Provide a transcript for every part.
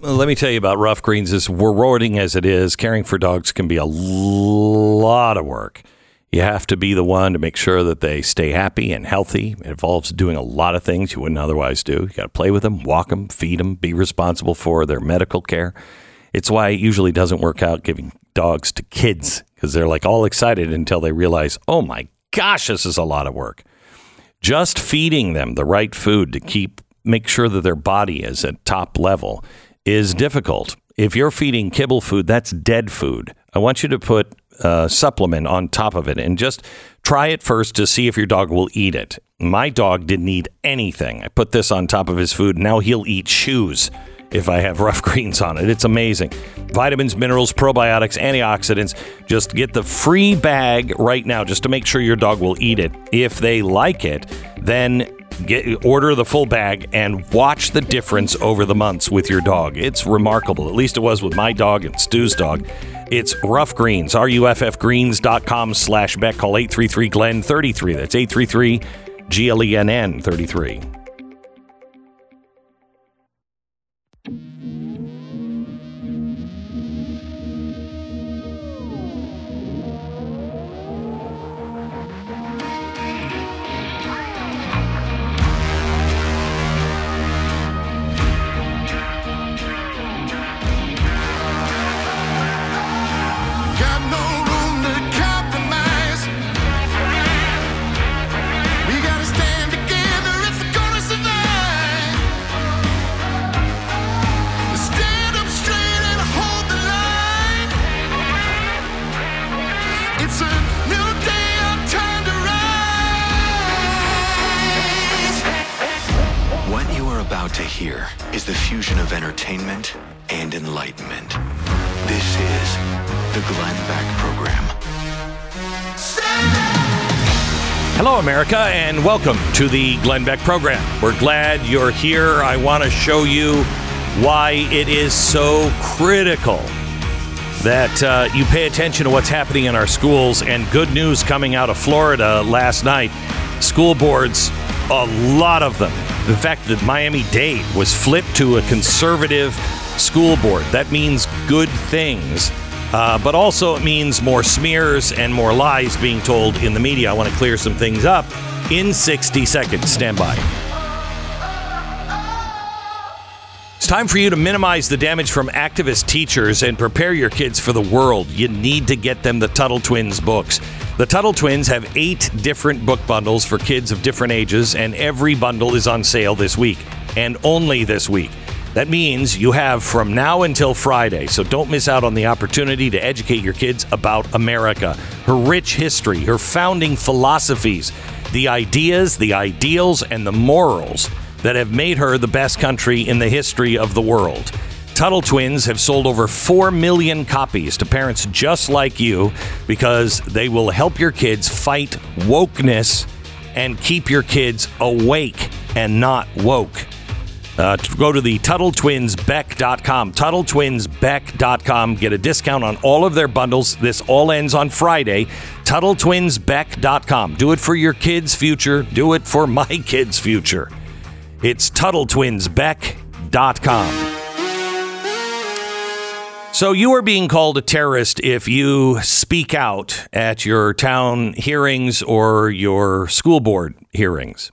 let me tell you about Rough Greens. As rewarding as it is, caring for dogs can be a lot of work. You have to be the one to make sure that they stay happy and healthy. It involves doing a lot of things you wouldn't otherwise do. You got to play with them, walk them, feed them, be responsible for their medical care. It's why it usually doesn't work out giving dogs to kids because they're like all excited until they realize, oh my gosh, this is a lot of work. Just feeding them the right food to keep make sure that their body is at top level is difficult. If you're feeding kibble food, that's dead food. I want you to put a supplement on top of it and just try it first to see if your dog will eat it. My dog didn't eat anything. I put this on top of his food. Now he'll eat shoes if I have rough greens on it. It's amazing. Vitamins, minerals, probiotics, antioxidants. Just get the free bag right now just to make sure your dog will eat it. If they like it, then Get order the full bag and watch the difference over the months with your dog. It's remarkable. At least it was with my dog and Stu's dog. It's Rough Greens, R-U-F-F-Greens.com slash Beck. Call 833-GLEN-33. That's 833 G-L-E-N-N 33. America, and welcome to the Glenn Beck program. We're glad you're here. I want to show you why it is so critical that uh, you pay attention to what's happening in our schools. And good news coming out of Florida last night school boards, a lot of them. The fact that Miami Dade was flipped to a conservative school board, that means good things. Uh, but also, it means more smears and more lies being told in the media. I want to clear some things up in 60 seconds. Stand by. It's time for you to minimize the damage from activist teachers and prepare your kids for the world. You need to get them the Tuttle Twins books. The Tuttle Twins have eight different book bundles for kids of different ages, and every bundle is on sale this week and only this week. That means you have from now until Friday, so don't miss out on the opportunity to educate your kids about America, her rich history, her founding philosophies, the ideas, the ideals, and the morals that have made her the best country in the history of the world. Tuttle Twins have sold over 4 million copies to parents just like you because they will help your kids fight wokeness and keep your kids awake and not woke. Uh, to go to the TuttleTwinsBeck.com. TuttleTwinsBeck.com. Get a discount on all of their bundles. This all ends on Friday. TuttleTwinsBeck.com. Do it for your kids' future. Do it for my kids' future. It's TuttleTwinsBeck.com. So you are being called a terrorist if you speak out at your town hearings or your school board hearings.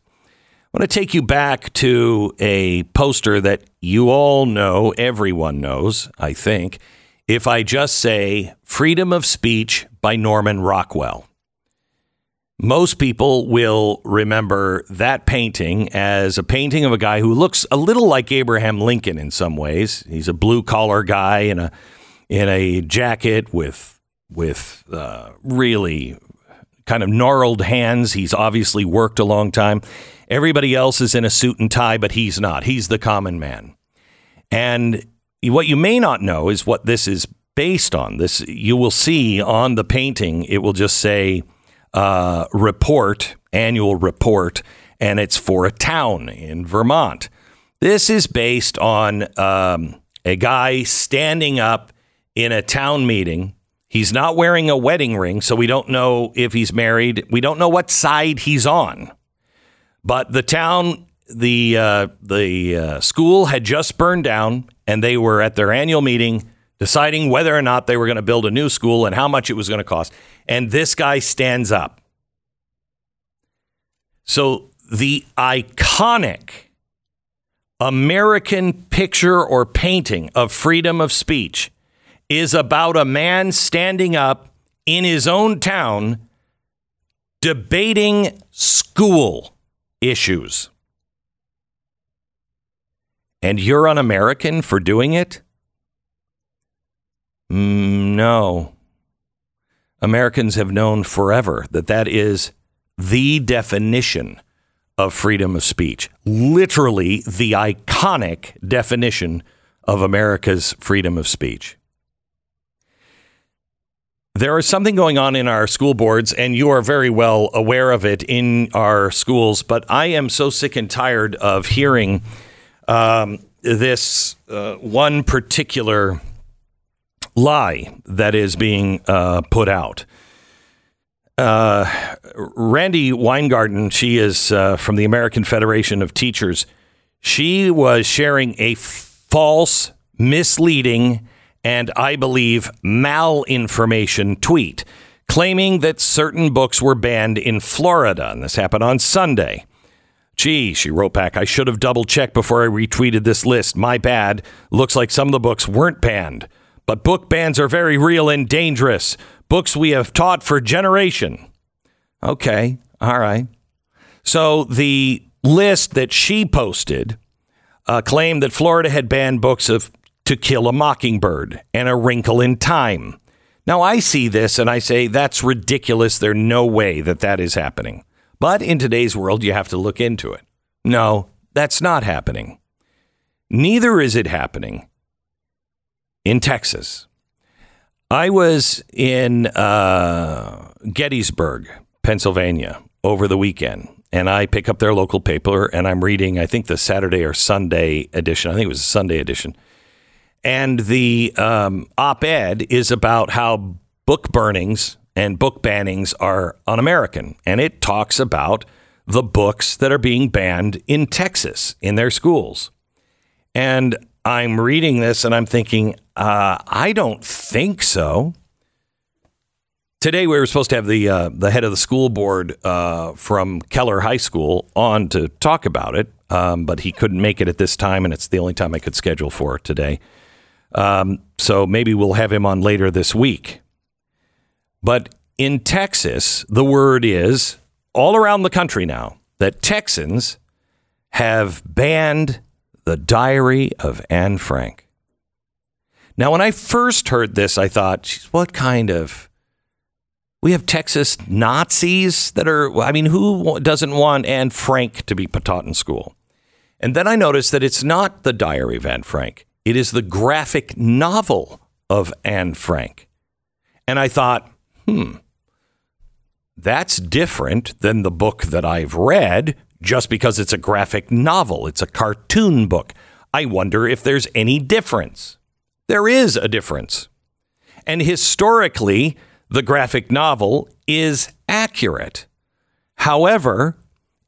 I want to take you back to a poster that you all know, everyone knows, I think, if I just say Freedom of Speech by Norman Rockwell. Most people will remember that painting as a painting of a guy who looks a little like Abraham Lincoln in some ways. He's a blue collar guy in a in a jacket with with uh, really kind of gnarled hands. He's obviously worked a long time. Everybody else is in a suit and tie, but he's not. He's the common man. And what you may not know is what this is based on. This you will see on the painting. It will just say uh, report, annual report, and it's for a town in Vermont. This is based on um, a guy standing up in a town meeting. He's not wearing a wedding ring, so we don't know if he's married. We don't know what side he's on. But the town, the uh, the uh, school had just burned down, and they were at their annual meeting deciding whether or not they were going to build a new school and how much it was going to cost. And this guy stands up. So the iconic American picture or painting of freedom of speech is about a man standing up in his own town debating school issues. And you're un American for doing it? Mm, no. Americans have known forever that that is the definition of freedom of speech. Literally, the iconic definition of America's freedom of speech. There is something going on in our school boards, and you are very well aware of it in our schools. But I am so sick and tired of hearing um, this uh, one particular lie that is being uh, put out. Uh, Randi Weingarten, she is uh, from the American Federation of Teachers. She was sharing a false, misleading, and I believe malinformation tweet claiming that certain books were banned in Florida. And this happened on Sunday. Gee, she wrote back, I should have double checked before I retweeted this list. My bad. Looks like some of the books weren't banned. But book bans are very real and dangerous. Books we have taught for generation. Okay, all right. So the list that she posted uh, claimed that Florida had banned books of To Kill a Mockingbird and A Wrinkle in Time. Now I see this and I say that's ridiculous. There's no way that that is happening. But in today's world, you have to look into it. No, that's not happening. Neither is it happening in Texas. I was in uh, Gettysburg, Pennsylvania, over the weekend, and I pick up their local paper and I'm reading, I think, the Saturday or Sunday edition. I think it was a Sunday edition. And the um, op ed is about how book burnings and book bannings are un American. And it talks about the books that are being banned in Texas in their schools. And I'm reading this and I'm thinking, uh, I don't think so. Today we were supposed to have the uh, the head of the school board uh, from Keller High School on to talk about it, um, but he couldn't make it at this time, and it's the only time I could schedule for today. Um, so maybe we'll have him on later this week. But in Texas, the word is all around the country now that Texans have banned the Diary of Anne Frank. Now, when I first heard this, I thought, what kind of. We have Texas Nazis that are. I mean, who doesn't want Anne Frank to be taught in school? And then I noticed that it's not the Diary of Anne Frank, it is the graphic novel of Anne Frank. And I thought, hmm, that's different than the book that I've read just because it's a graphic novel, it's a cartoon book. I wonder if there's any difference. There is a difference. And historically, the graphic novel is accurate. However,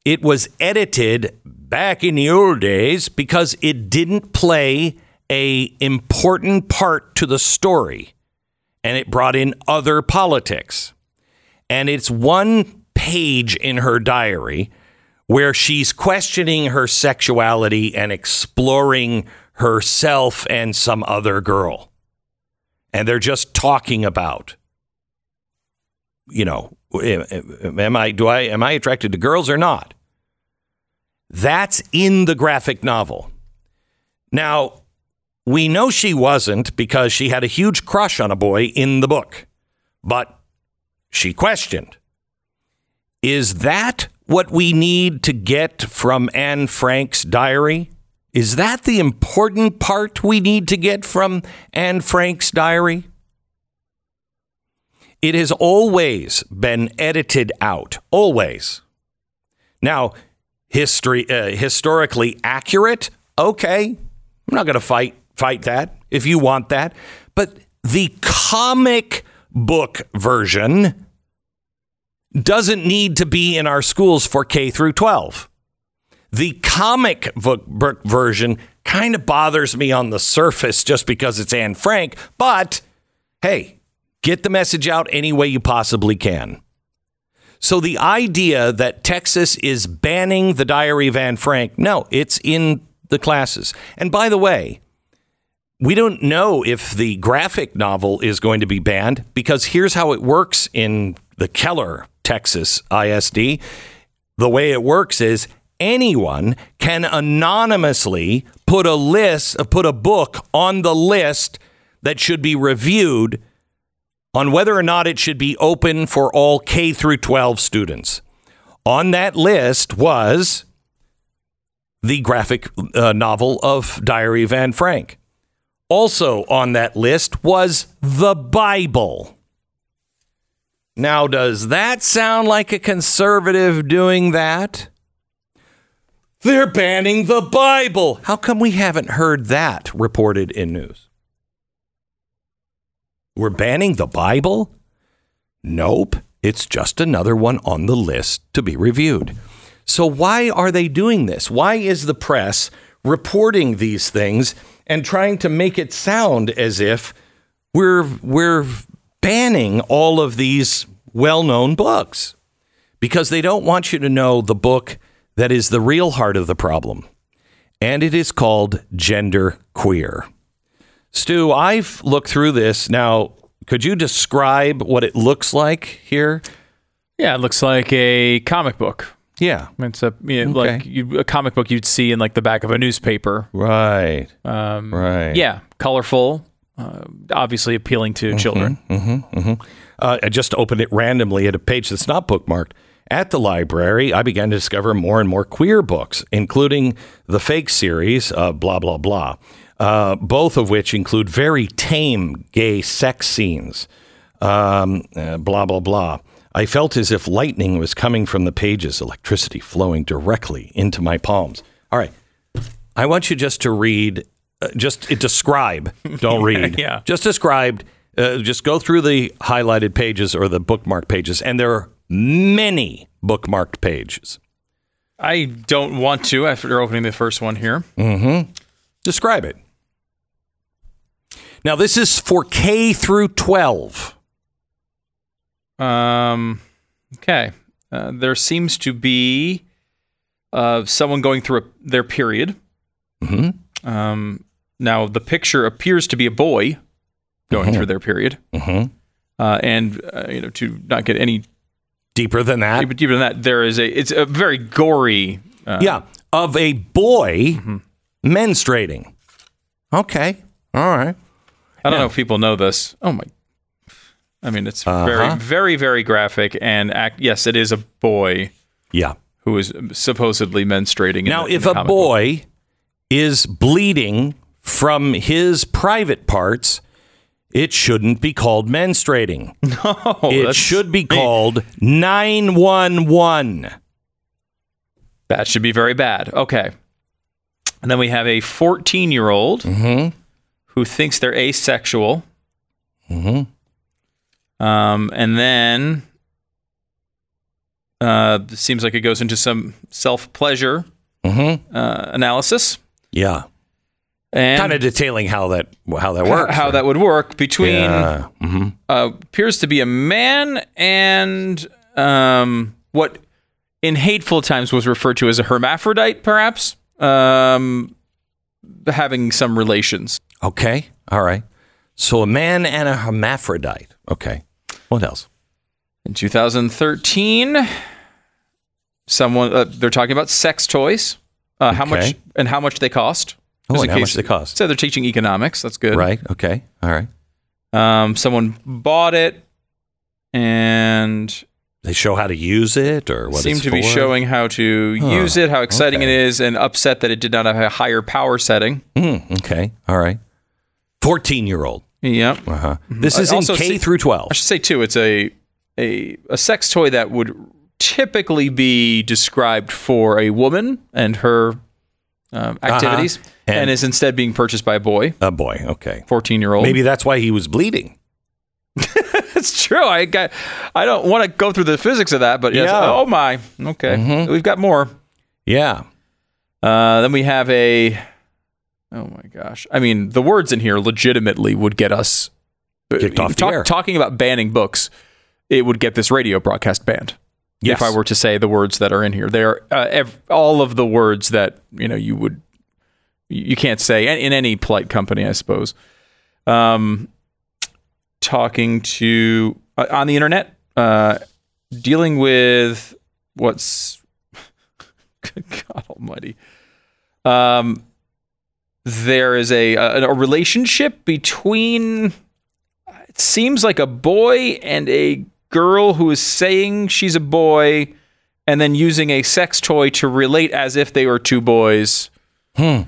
it was edited back in the old days because it didn't play a important part to the story and it brought in other politics. And it's one page in her diary where she's questioning her sexuality and exploring herself and some other girl. And they're just talking about, you know, am I do I am I attracted to girls or not? That's in the graphic novel. Now, we know she wasn't because she had a huge crush on a boy in the book, but she questioned. Is that what we need to get from Anne Frank's diary? Is that the important part we need to get from Anne Frank's diary? It has always been edited out, always. Now, history uh, historically accurate, okay. I'm not going to fight fight that if you want that, but the comic book version doesn't need to be in our schools for K through 12. The comic book version kind of bothers me on the surface just because it's Anne Frank, but hey, get the message out any way you possibly can. So the idea that Texas is banning the Diary of Anne Frank, no, it's in the classes. And by the way, we don't know if the graphic novel is going to be banned because here's how it works in the Keller, Texas ISD. The way it works is anyone can anonymously put a list, put a book on the list that should be reviewed on whether or not it should be open for all K through 12 students. On that list was the graphic uh, novel of Diary of Anne Frank. Also on that list was the Bible. Now, does that sound like a conservative doing that? They're banning the Bible. How come we haven't heard that reported in news? We're banning the Bible? Nope. It's just another one on the list to be reviewed. So, why are they doing this? Why is the press reporting these things and trying to make it sound as if we're, we're banning all of these well known books? Because they don't want you to know the book that is the real heart of the problem. And it is called Gender Queer. Stu, I've looked through this. Now, could you describe what it looks like here? Yeah, it looks like a comic book. Yeah. It's a you know, like you, a comic book you'd see in like the back of a newspaper. Right. Um, Right. Yeah, colorful, uh, obviously appealing to children. Uh, I just opened it randomly at a page that's not bookmarked. At the library, I began to discover more and more queer books, including the fake series, uh, blah, blah, blah, uh, both of which include very tame gay sex scenes, um, uh, blah, blah, blah. I felt as if lightning was coming from the pages, electricity flowing directly into my palms. All right. I want you just to read, uh, just uh, describe, don't read. yeah. Just describe, uh, just go through the highlighted pages or the bookmark pages, and there are many bookmarked pages. I don't want to after opening the first one here. Describe it. Now, this is for K through 12. Um, okay. Uh, there seems to be uh, someone going through a, their period. Mm-hmm. Um, now, the picture appears to be a boy going through their period. Mhm. Uh, and, uh, you know, to not get any Deeper than that. deeper than that, there is a, it's a very gory. Uh, yeah. Of a boy Mm-hmm. menstruating. Okay. All right. I don't know if people know this. Oh, my. I mean, it's Uh-huh. very, very, very graphic. And act, yes, it is a boy Yeah. who is supposedly menstruating. in Now, the- if a comic book. boy is bleeding from his private parts, it shouldn't be called menstruating. Oh, it should be called 911. That should be very bad. Okay. And then we have a 14 year old Mm-hmm. who thinks they're asexual. Mm-hmm. Um, and then uh, it seems like it goes into some self pleasure Mm-hmm. uh, analysis. Yeah. And Kind of detailing how that how that works. how that would work between Yeah. hmm uh, appears to be a man and um, what in hateful times was referred to as a hermaphrodite, perhaps, um, having some relations. Okay. All right. So a man and a hermaphrodite. Okay. What else? In 2013, someone uh, they're talking about sex toys, uh, how much and how much they cost. Oh, and how much they cost. So they're teaching economics. That's good. Right. Okay. All right. Um, someone bought it and They show how to use it or what it's to be showing how to use it, how exciting okay. it is, and upset that it did not have a higher power setting. Hmm, okay. All right. 14 year old. Yep. Uh-huh. This I is in also K see- through 12. I should say too, it's a a a sex toy that would typically be described for a woman and her um, activities, and, Uh-huh. And- is instead being purchased by a boy, A boy. Okay. fourteen year old. Maybe that's why he was bleeding. it's true. I got. I don't want to go through the physics of that, but yes. Yeah. Oh my. Okay. We've got more. Yeah. Uh, then we have a. Oh my gosh! I mean, the words in here legitimately would get us Kicked off the air. Talking about banning books, it would get this radio broadcast banned. Yes. If I were to say the words that are in here, they're uh, ev- all of the words that you know you would you can't say in, in any polite company, I suppose. Um, talking to uh, on the internet, uh, dealing with what's God Almighty. Um, there is a, a a relationship between. It seems like a boy and a girl who is saying she's a boy, and then using a sex toy to relate as if they were two boys. Hmm.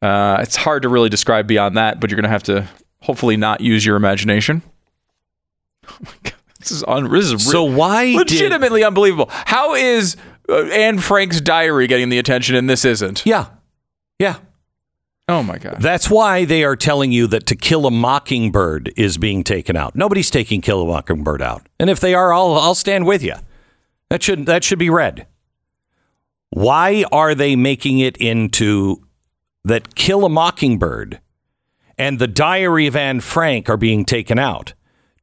Uh, it's hard to really describe beyond that, but you're gonna have to hopefully not use your imagination. Oh my god, this is un- this is So why did legitimately unbelievable. How is uh, Anne Frank's diary getting the attention and this isn't? Yeah. Yeah. Oh my god. That's why they are telling you that To Kill a Mockingbird is being taken out. Nobody's taking Kill a Mockingbird out. And if they are, I'll I'll stand with you. That should that should be read. Why are they making it into that Kill a Mockingbird and the Diary of Anne Frank are being taken out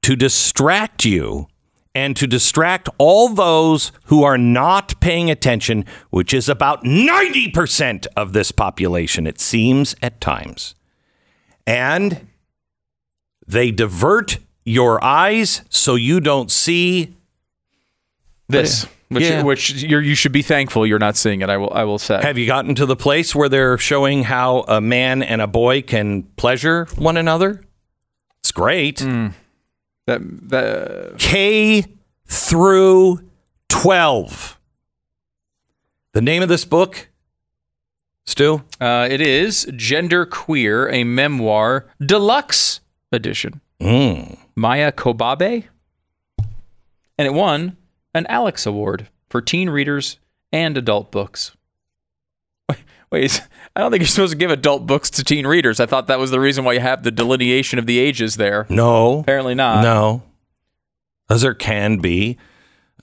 to distract you and to distract all those who are not paying attention, which is about 90% of this population, it seems at times. And they divert your eyes so you don't see. this, which, Yeah. which you're, you should be thankful you're not seeing it. I will. I will say. Have you gotten to the place where they're showing how a man and a boy can pleasure one another? It's great. Mm. That that K through 12. The name of this book, Stu? uh, it is Gender Queer, a memoir deluxe edition. Mm. Maia Kobabe, and it won an Alex Award for teen readers and adult books. Wait, I don't think you're supposed to give adult books to teen readers. I thought that was the reason why you have the delineation of the ages there. No. Apparently not. No. As there can be.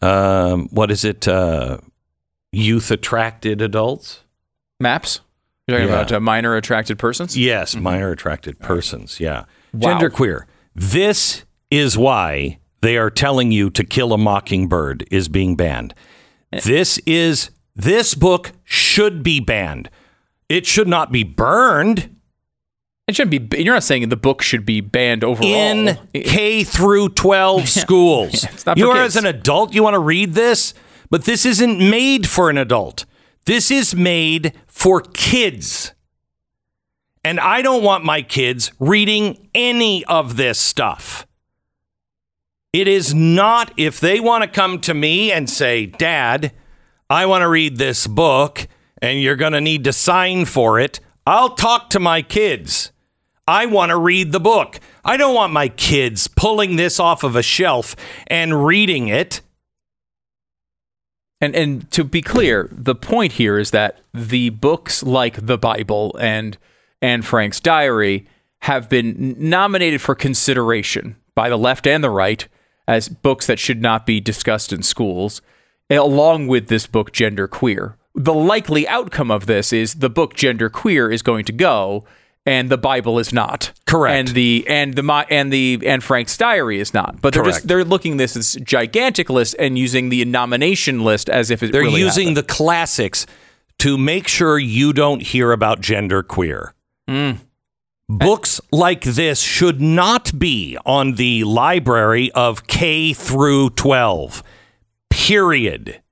Um, what is it? Uh, youth attracted adults? Maps? You're talking Yeah. about uh, minor attracted persons? Yes, minor attracted persons. Yeah. Wow. Gender queer. This is why they are telling you to kill a mockingbird is being banned. This is this book should be banned. It should not be burned It shouldn't be. You're not saying the book should be banned overall. in K through 12 schools. it's not you are kids. as an adult, you want to read this, but this isn't made for an adult. This is made for kids. And I don't want my kids reading any of this stuff. It is not, if they want to come to me and say, Dad, I want to read this book and you're going to need to sign for it, I'll talk to my kids. I want to read the book. I don't want my kids pulling this off of a shelf and reading it. And and to be clear, the point here is that the books like the Bible and Anne Frank's diary have been nominated for consideration by the left and the right as books that should not be discussed in schools, along with this book Gender Queer. The likely outcome of this is the book Gender Queer is going to go and the Bible is not. Correct. And the and the and the Anne Frank's diary is not. But they're Correct. just they're looking this as gigantic list and using the nomination list as if it They're really using happened. the classics to make sure you don't hear about gender queer. Mm. Books like this should not be on the library of K through 12. Period.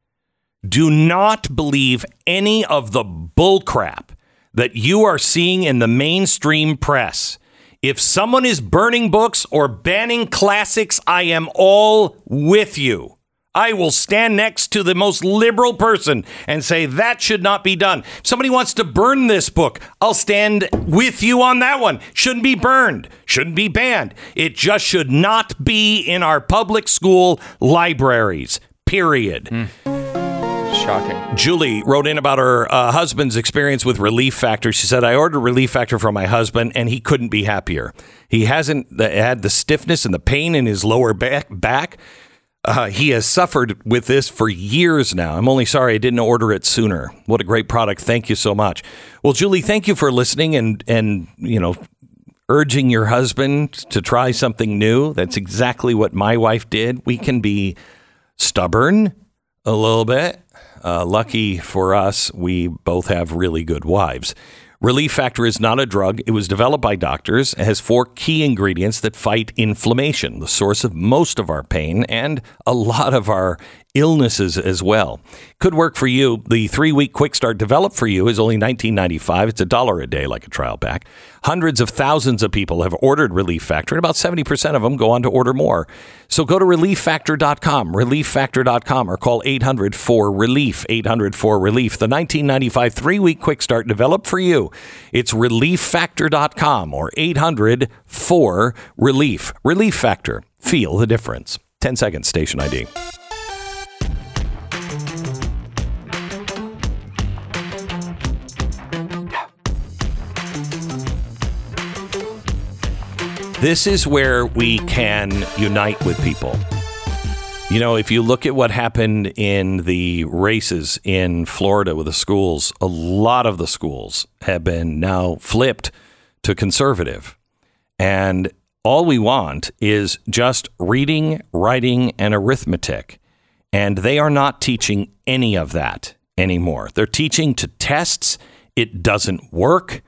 Do not believe any of the bullcrap that you are seeing in the mainstream press. If someone is burning books or banning classics, I am all with you. I will stand next to the most liberal person and say that should not be done. If somebody wants to burn this book, I'll stand with you on that one. Shouldn't be burned, shouldn't be banned. It just should not be in our public school libraries. Period. Hmm. Shocking. Julie wrote in about her uh, husband's experience with Relief Factor. She said, I ordered Relief Factor for my husband and he couldn't be happier. He hasn't had the stiffness and the pain in his lower back. back. Uh, he has suffered with this for years now. I'm only sorry I didn't order it sooner. What a great product. Thank you so much. Well, Julie, thank you for listening and, and, you know, urging your husband to try something new. That's exactly what my wife did. We can be stubborn a little bit. Uh, lucky for us, we both have really good wives. Relief Factor is not a drug. It was developed by doctors. It has four key ingredients that fight inflammation, the source of most of our pain and a lot of our illnesses as well. Could work for you. The three week quick start developed for you is only $19.95. It's a dollar a day, like a trial pack. Hundreds of thousands of people have ordered Relief Factor, and about 70% of them go on to order more. So go to relieffactor.com, relieffactor.com, or call 800 4 Relief, 800 4 Relief. The 1995 three week quick start developed for you. It's relieffactor.com or 800 4 Relief. Relief Factor. Feel the difference. 10 seconds, station ID. This is where we can unite with people. You know, if you look at what happened in the races in Florida with the schools, a lot of the schools have been now flipped to conservative. And all we want is just reading, writing, and arithmetic. And they are not teaching any of that anymore. They're teaching to tests. It doesn't work.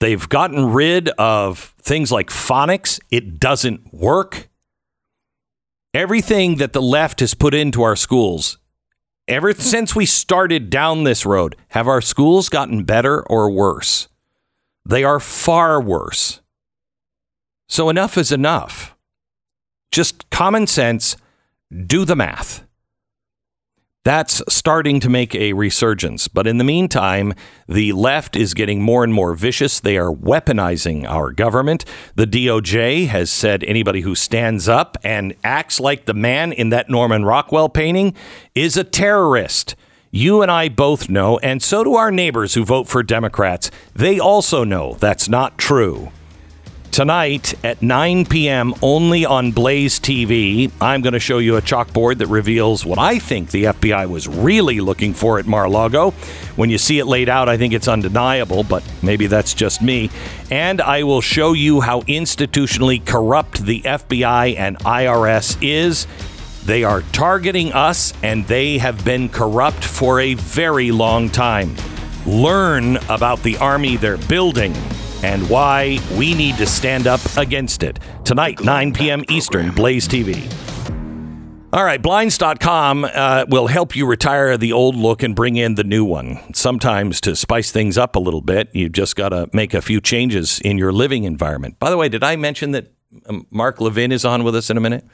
They've gotten rid of things like phonics. It doesn't work. Everything that the left has put into our schools, ever since we started down this road, have our schools gotten better or worse? They are far worse. So enough is enough. Just common sense, do the math. That's starting to make a resurgence. But in the meantime, the left is getting more and more vicious. They are weaponizing our government. The DOJ has said anybody who stands up and acts like the man in that Norman Rockwell painting is a terrorist. You and I both know, and so do our neighbors who vote for Democrats. They also know that's not true. Tonight at 9 p.m., only on Blaze TV, I'm going to show you a chalkboard that reveals what I think the FBI was really looking for at Mar a Lago. When you see it laid out, I think it's undeniable, but maybe that's just me. And I will show you how institutionally corrupt the FBI and IRS is. They are targeting us, and they have been corrupt for a very long time. Learn about the army they're building and why we need to stand up against it. Tonight, 9 p.m. Eastern, Blaze TV. All right, blinds.com uh, will help you retire the old look and bring in the new one. Sometimes to spice things up a little bit, you just got to make a few changes in your living environment. By the way, did I mention that um, Mark Levin is on with us in a minute?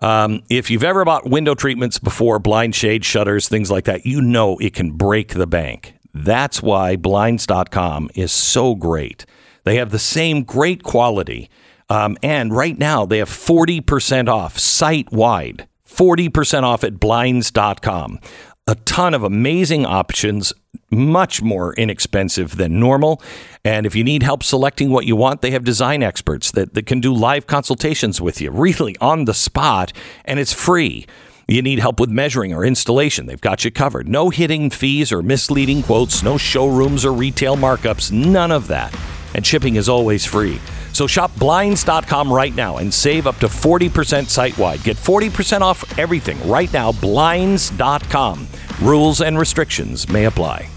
Um, if you've ever bought window treatments before, blind shade, shutters, things like that, you know it can break the bank. That's why blinds.com is so great. They have the same great quality. Um, and right now, they have 40% off site wide, 40% off at blinds.com. A ton of amazing options, much more inexpensive than normal. And if you need help selecting what you want, they have design experts that, that can do live consultations with you, really on the spot, and it's free. You need help with measuring or installation, they've got you covered. No hidden fees or misleading quotes, no showrooms or retail markups, none of that. And shipping is always free. So shop blinds.com right now and save up to 40% site wide. Get 40% off everything right now, blinds.com. Rules and restrictions may apply.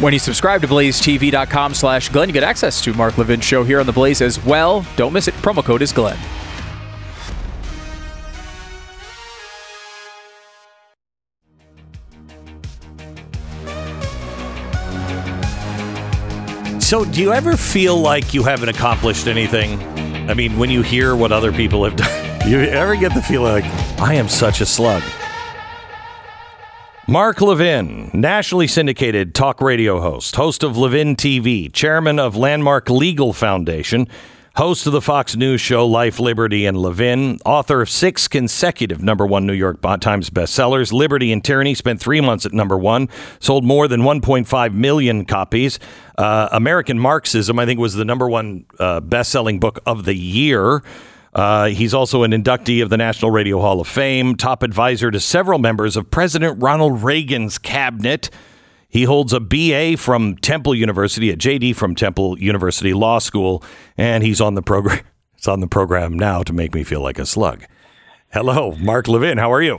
When you subscribe to blazetv.com slash Glenn, you get access to Mark Levin's show here on the Blaze as well. Don't miss it. Promo code is Glenn. So, do you ever feel like you haven't accomplished anything? I mean, when you hear what other people have done, you ever get the feeling like, I am such a slug? Mark Levin, nationally syndicated talk radio host, host of Levin TV, chairman of Landmark Legal Foundation, host of the Fox News show Life, Liberty, and Levin, author of six consecutive number one New York Times bestsellers. Liberty and Tyranny spent three months at number one, sold more than 1.5 million copies. Uh, American Marxism, I think, was the number one uh, best selling book of the year. Uh, he's also an inductee of the National Radio Hall of Fame, top advisor to several members of President Ronald Reagan's cabinet. He holds a BA from Temple University, a JD from Temple University Law School, and he's on the program. It's on the program now to make me feel like a slug. Hello, Mark Levin. How are you?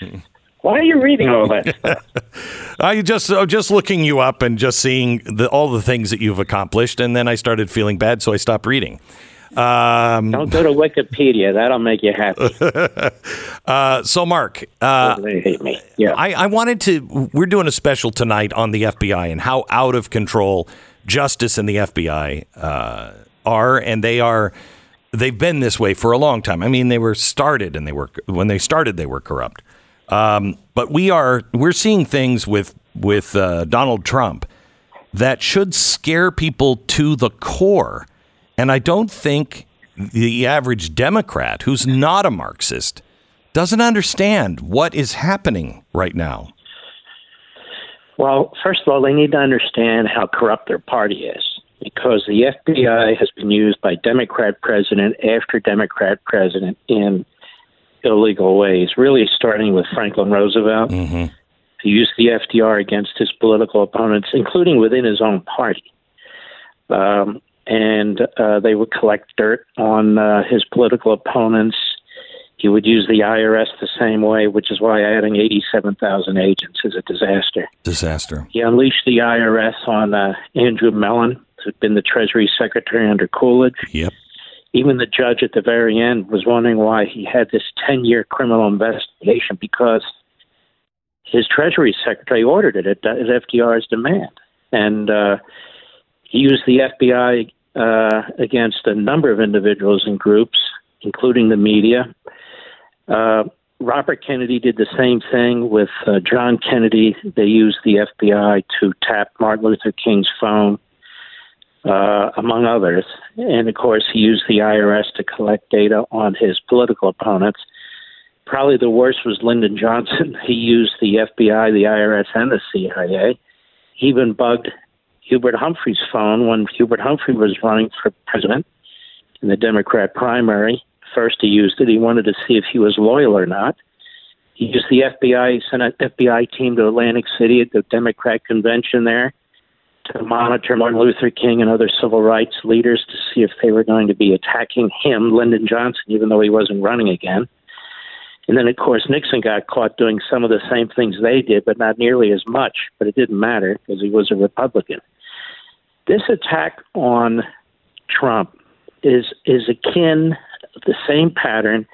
Why are you reading all that stuff? I just uh, just looking you up and just seeing the, all the things that you've accomplished, and then I started feeling bad, so I stopped reading. Um, Don't go to Wikipedia. That'll make you happy. uh, so, Mark, uh, hate me. Yeah. I, I wanted to. We're doing a special tonight on the FBI and how out of control justice and the FBI uh, are, and they are. They've been this way for a long time. I mean, they were started, and they were when they started, they were corrupt. Um, but we are we're seeing things with with uh, Donald Trump that should scare people to the core, and I don't think the average Democrat who's not a Marxist doesn't understand what is happening right now. Well, first of all, they need to understand how corrupt their party is because the FBI has been used by Democrat president after Democrat president in illegal ways, really starting with Franklin Roosevelt. Mm-hmm. He used the FDR against his political opponents, including within his own party. Um, and uh, they would collect dirt on uh, his political opponents. He would use the IRS the same way, which is why adding 87,000 agents is a disaster. Disaster. He unleashed the IRS on uh, Andrew Mellon, who'd been the Treasury Secretary under Coolidge. Yep. Even the judge at the very end was wondering why he had this 10 year criminal investigation because his Treasury Secretary ordered it at, at FDR's demand. And uh, he used the FBI uh, against a number of individuals and groups, including the media. Uh, Robert Kennedy did the same thing with uh, John Kennedy. They used the FBI to tap Martin Luther King's phone, uh, among others. And of course, he used the IRS to collect data on his political opponents. Probably the worst was Lyndon Johnson. He used the FBI, the IRS, and the CIA. He even bugged Hubert Humphrey's phone when Hubert Humphrey was running for president in the Democrat primary. First, he used it. He wanted to see if he was loyal or not. He used the FBI, sent an FBI team to Atlantic City at the Democrat convention there to monitor Martin Luther King and other civil rights leaders to see if they were going to be attacking him, Lyndon Johnson, even though he wasn't running again. And then, of course, Nixon got caught doing some of the same things they did, but not nearly as much. But it didn't matter because he was a Republican. This attack on Trump is is akin the same pattern,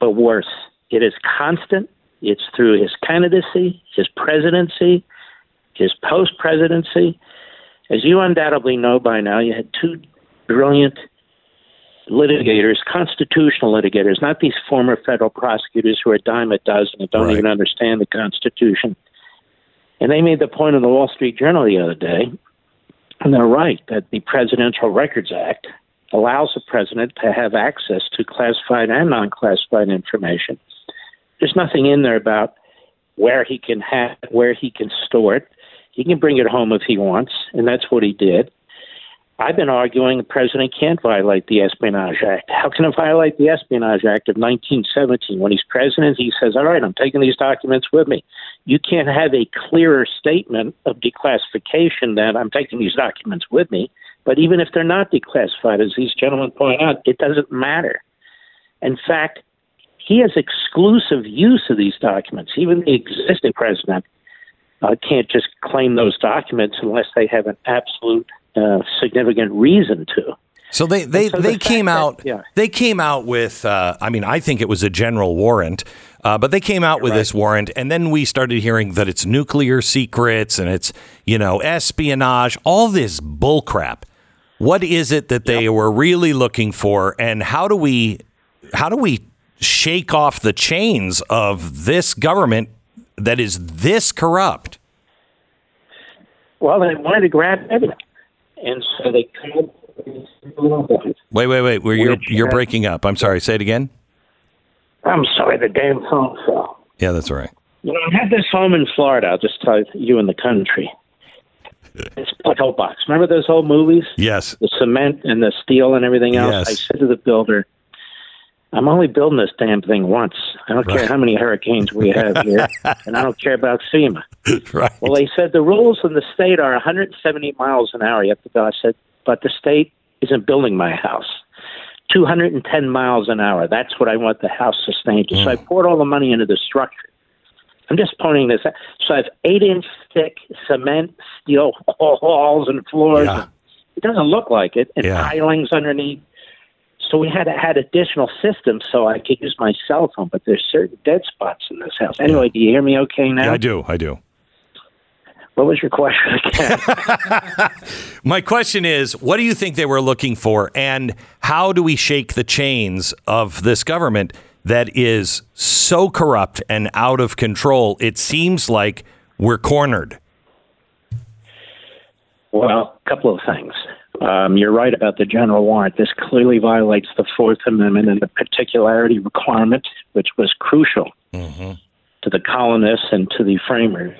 but worse. It is constant. It's through his candidacy, his presidency, his post presidency. As you undoubtedly know by now, you had two brilliant litigators, constitutional litigators, not these former federal prosecutors who are a dime a dozen and don't Right. even understand the Constitution. And they made the point in the Wall Street Journal the other day, and they're right, that the Presidential Records Act allows the president to have access to classified and non classified information. There's nothing in there about where he can have where he can store it. He can bring it home if he wants, and that's what he did. I've been arguing the president can't violate the Espionage Act. How can it violate the Espionage Act of 1917? When he's president, he says, All right, I'm taking these documents with me. You can't have a clearer statement of declassification than I'm taking these documents with me. But even if they're not declassified, as these gentlemen point out, it doesn't matter. In fact, he has exclusive use of these documents. Even the existing president uh, can't just claim those documents unless they have an absolute uh, significant reason to. So they they, so they fact came that- out yeah. they came out with uh, I mean I think it was a general warrant, uh, but they came out with this warrant, and then we started hearing that it's nuclear secrets and it's you know espionage, all this bullcrap. What is it that they were really looking for, and how do we how do we shake off the chains of this government that is this corrupt? Well, they wanted to grab evidence, and so they come up Wait, wait, wait. Where you're you're breaking up. I'm sorry. Say it again. I'm sorry, the damn phone fell. Yeah, that's all right. You know, I had this home in Florida. I'll just tell you in the country. It's like a box. Remember those old movies? Yes. The cement and the steel and everything else? Yes. I said to the builder, I'm only building this damn thing once. I don't care how many hurricanes we have here, and I don't care about FEMA. right. Well, they said the rules in the state are 170 miles an hour. You have to go. I said, but the state isn't building my house. 210 miles an hour. That's what I want the house sustained to. So I mm. poured all the money into the structure. I'm just pointing this out. So I have eight inch thick cement, steel walls and floors. Yeah. It doesn't look like it, and Yeah. pilings underneath. So we had to had additional systems so I could use my cell phone, but there's certain dead spots in this house. Anyway, do you hear me okay now? Yeah, I do. I do. What was your question again? My question is, what do you think they were looking for, and how do we shake the chains of this government that is so corrupt and out of control? It seems like we're cornered. Well, a couple of things. Um, you're right about the general warrant. This clearly violates the Fourth Amendment and the particularity requirement, which was crucial to the colonists and to the framers.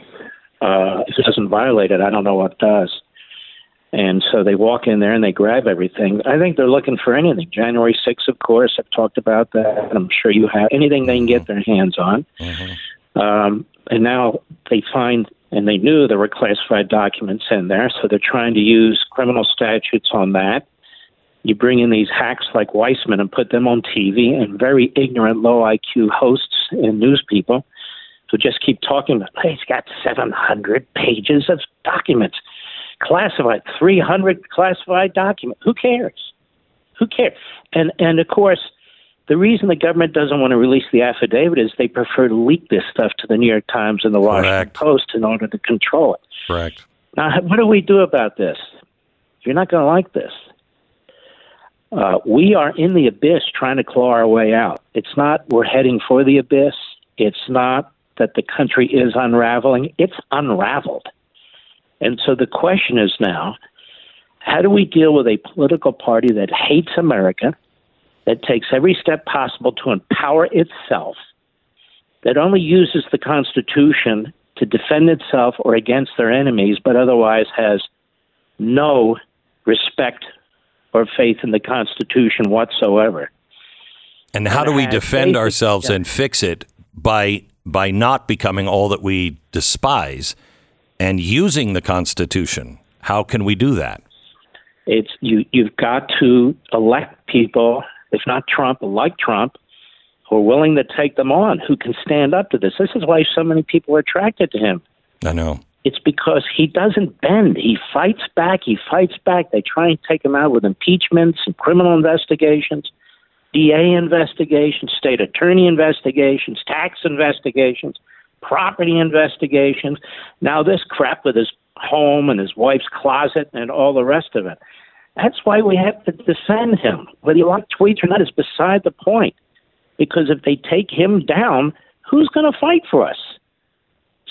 Uh, if it doesn't violate it, I don't know what does. And so they walk in there and they grab everything. I think they're looking for anything. January 6th, of course, I've talked about that. I'm sure you have anything they can get their hands on. Um, and now they find, and they knew there were classified documents in there, so they're trying to use criminal statutes on that. You bring in these hacks like Weissmann and put them on TV, and very ignorant, low IQ hosts and news people who just keep talking about, hey, he's got 700 pages of documents, classified, 300 classified documents. Who cares? Who cares? And and of course, the reason the government doesn't want to release the affidavit is they prefer to leak this stuff to the New York Times and the Washington Correct. Post in order to control it. Correct. Now, what do we do about this? You're not going to like this. Uh, we are in the abyss trying to claw our way out. It's not we're heading for the abyss. It's not that the country is unraveling. It's unraveled. And so the question is now how do we deal with a political party that hates America, that takes every step possible to empower itself, that only uses the Constitution to defend itself or against their enemies, but otherwise has no respect or faith in the Constitution whatsoever? And how do we defend ourselves and fix it by by not becoming all that we despise and using the Constitution? How can we do that? It's you. You've got to elect people, if not Trump, like Trump, who are willing to take them on, who can stand up to this. This is why so many people are attracted to him. I know. It's because he doesn't bend. He fights back. He fights back. They try and take him out with impeachments and criminal investigations, DA investigations, state attorney investigations, tax investigations, property investigations. Now, this crap with his home and his wife's closet and all the rest of it. That's why we have to defend him. Whether you like tweets or not is beside the point. Because if they take him down, who's going to fight for us?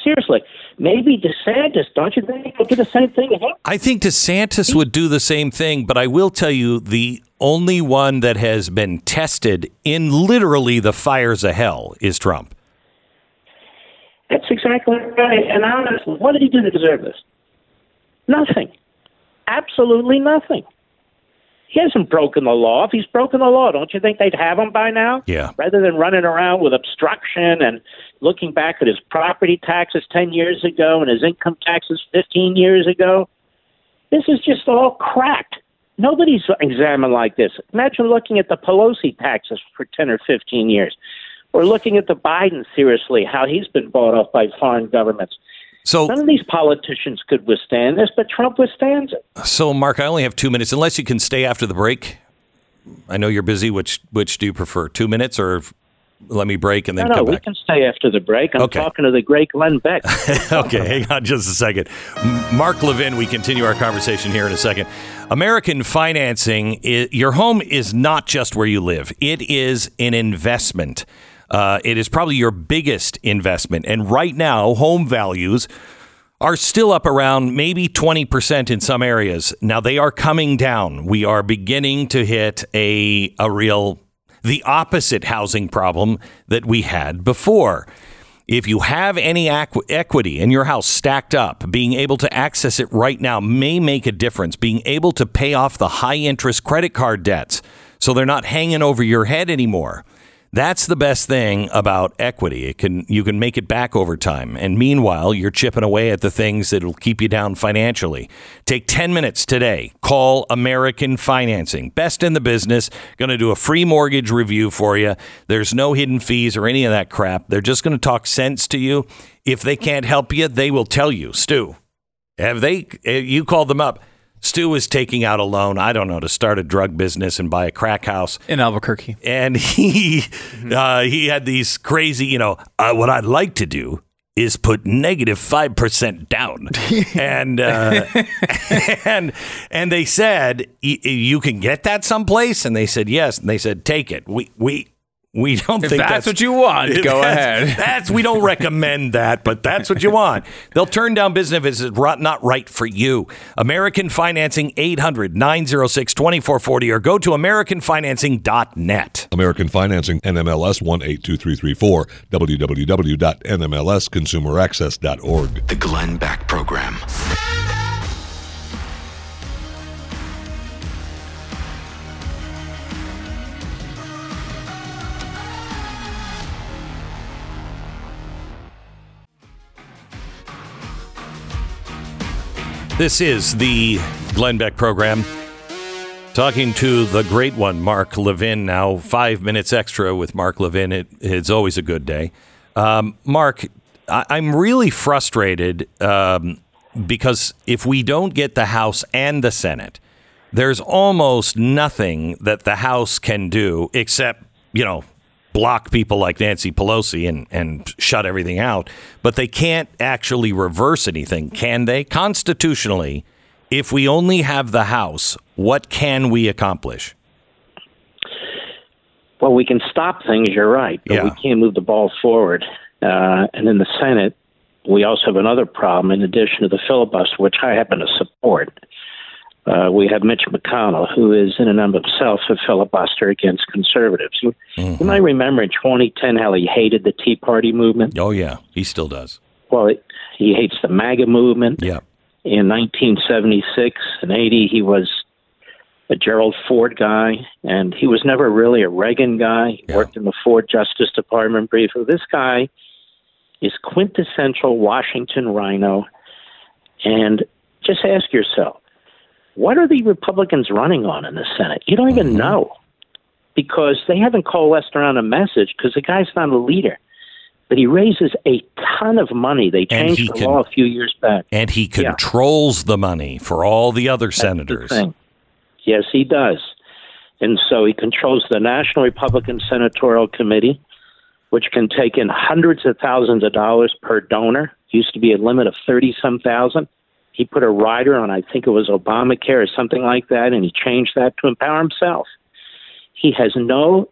Seriously, maybe DeSantis, don't you think he'll do the same thing? I think DeSantis would do the same thing, but I will tell you the only one that has been tested in literally the fires of hell is Trump. That's exactly right. And honestly, what did he do to deserve this? Nothing. Absolutely nothing. He hasn't broken the law. If he's broken the law, don't you think they'd have him by now? Yeah. Rather than running around with obstruction and looking back at his property taxes 10 years ago and his income taxes 15 years ago. This is just all cracked. Nobody's examined like this. Imagine looking at the Pelosi taxes for 10 or 15 years. Or looking at the Biden seriously, how he's been bought off by foreign governments. So, None of these politicians could withstand this, but Trump withstands it. so Mark, I only have two minutes. Unless you can stay after the break. I know you're busy. Which which do you prefer? Two minutes or let me break and then No, no, come we can stay after the break. I'm Okay. talking to the great Glenn Beck. okay, hang on just a second. Mark Levin, we continue our conversation here in a second. American financing, i your home is not just where you live, it is an investment. Uh, it is probably your biggest investment. And right now, home values are still up around maybe 20% in some areas. Now they are coming down. We are beginning to hit a, a real, the opposite housing problem that we had before. If you have any equity in your house stacked up, being able to access it right now may make a difference. Being able to pay off the high interest credit card debts so they're not hanging over your head anymore. That's the best thing about equity. It can you can make it back over time. And meanwhile, you're chipping away at the things that'll keep you down financially. Take 10 minutes today. Call American Financing. Best in the business. Going to do a free mortgage review for you. There's no hidden fees or any of that crap. They're just going to talk sense to you. If they can't help you, they will tell you, Stu. Have they eh, you called them up? Stu is taking out a loan, I don't know, to start a drug business and buy a crack house in Albuquerque. and he uh, he had these crazy, you know, uh, what I'd like to do is put negative negative five percent down, and uh, and and they said "Y- you can get that someplace, and they said yes, and they said take it. We we. We don't If think that's what you want, if go that's- ahead. That's we don't recommend that, but that's what you want. They'll turn down business if it's not right for you. American Financing 800-906-2440 or go to americanfinancing.net. American Financing, NMLS 182334, www.nmlsconsumeraccess.org. The Glenn Beck Program. This is the Glenn Beck program. Talking to the great one, Mark Levin. Now, five minutes extra with Mark Levin. It, it's always a good day. Um, Mark, I, I'm really frustrated um, because if we don't get the House and the Senate, there's almost nothing that the House can do except, you know, block people like Nancy Pelosi and, and shut everything out. But they can't actually reverse anything, can they? Constitutionally, if we only have the House, what can we accomplish? Well, we can stop things. You're right, but Yeah. we can't move the ball forward. Uh, and in the Senate, we also have another problem. In addition to the filibuster, which I happen to support, uh, we have Mitch McConnell, who is in and of himself a filibuster against conservatives. You, you might remember in 2010 how he hated the Tea Party movement. Oh, yeah, he still does. Well, it, he hates the MAGA movement. Yeah. In 1976 and 80, he was a Gerald Ford guy, and he was never really a Reagan guy. He Yeah. worked in the Ford Justice Department briefly. This guy is quintessential Washington RINO. And just ask yourself, what are the Republicans running on in the Senate? You don't even mm-hmm. know because they haven't coalesced around a message because the guy's not a leader. But he raises a ton of money. They changed the can- law a few years back. And he Yeah. controls the money for all the other That's senators. thing. Yes, he does. And so he controls the National Republican Senatorial Committee, which can take in hundreds of thousands of dollars per donor. Used to be a limit of 30 some thousand. He put a rider on, I think it was Obamacare or something like that, and he changed that to empower himself. He has no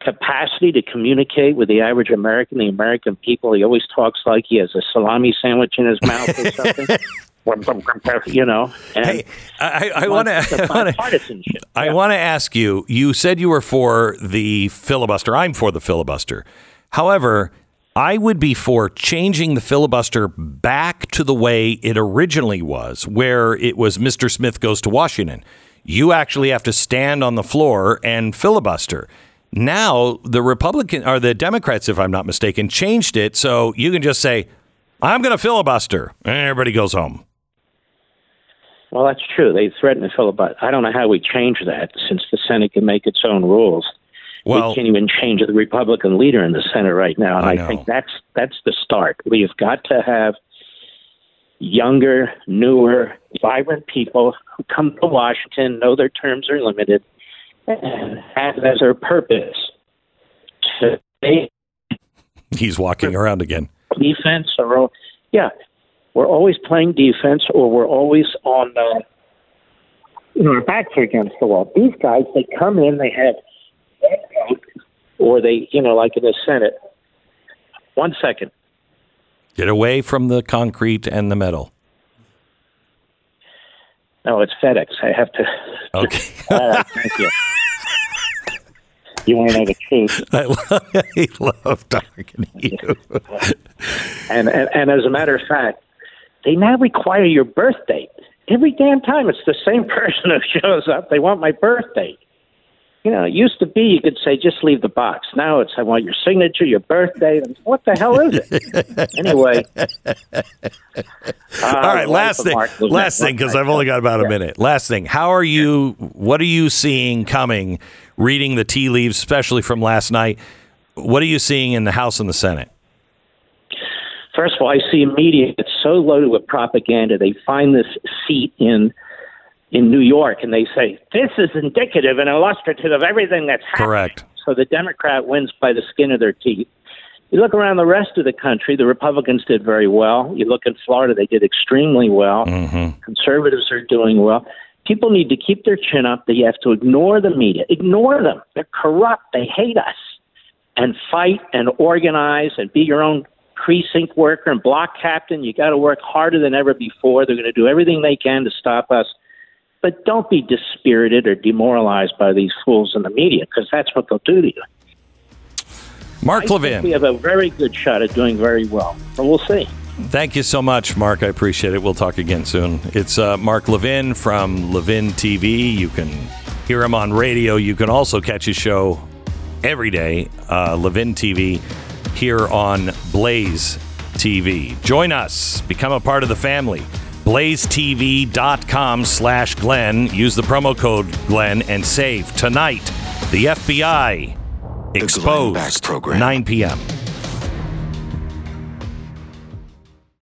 capacity to communicate with the average American, the American people. He always talks like he has a salami sandwich in his mouth or something. you know, Hey, I, I want to. I Yeah. want to ask you. You said you were for the filibuster. I'm for the filibuster. However, I would be for changing the filibuster back to the way it originally was, where it was Mr. Smith goes to Washington. You actually have to stand on the floor and filibuster. Now the Republican or the Democrats, if I'm not mistaken, changed it so you can just say, "I'm going to filibuster," and everybody goes home. Well, that's true. They threatened to filibuster. I don't know how we change that since the Senate can make its own rules. Well, we can't even change the Republican leader in the Senate right now, and I I, think that's that's the start. We've got to have younger, newer, vibrant people who come to Washington, know their terms are limited, and have as their purpose to he's walking around again. defense or yeah we're always playing defense or we're always on uh, you know our backs are against the wall these guys they come in they have or they you know like in the senate one second Get away from the concrete and the metal. No, it's FedEx. I have to. Okay. All right, thank you. You want to know the truth, I love, I love talking to you. and, and and as a matter of fact, they now require your birth date every damn time. It's the same person who shows up. They want my birth date. You know, it used to be you could say just leave the box. Now it's I want your signature, your birthday. What the hell is it? anyway. All right, uh, last thing. Last thing, because I've only got about a minute. Last thing. How are you? What are you seeing coming? Reading the tea leaves, especially from last night. What are you seeing in the House and the Senate? First of all, I see a media that's so loaded with propaganda. They find this seat in in New York and they say this is indicative and illustrative of everything that's happening. Correct. So the Democrat wins by the skin of their teeth. You look around the rest of the country, the Republicans did very well. You look in Florida, they did extremely well. Mm-hmm. Conservatives are doing well. People need to keep their chin up. They have to ignore the media. Ignore them. They're corrupt. They hate us. And fight and organize and be your own precinct worker and block captain. You got to work harder than ever before. They're going to do everything they can to stop us. But don't be dispirited or demoralized by these fools in the media because that's what they'll do to you. Mark I think we have a very good shot at doing very well, but we'll see. thank you so much, Mark. I appreciate it. We'll talk again soon. It's uh, Mark Levin from Levin TV. You can hear him on radio. You can also catch his show every day, uh, Levin TV, here on Blaze TV. Join us. Become a part of the family. blazetv.com slash Glenn. Use the promo code Glenn and save tonight. The FBI exposed Beck Program. 9 p.m.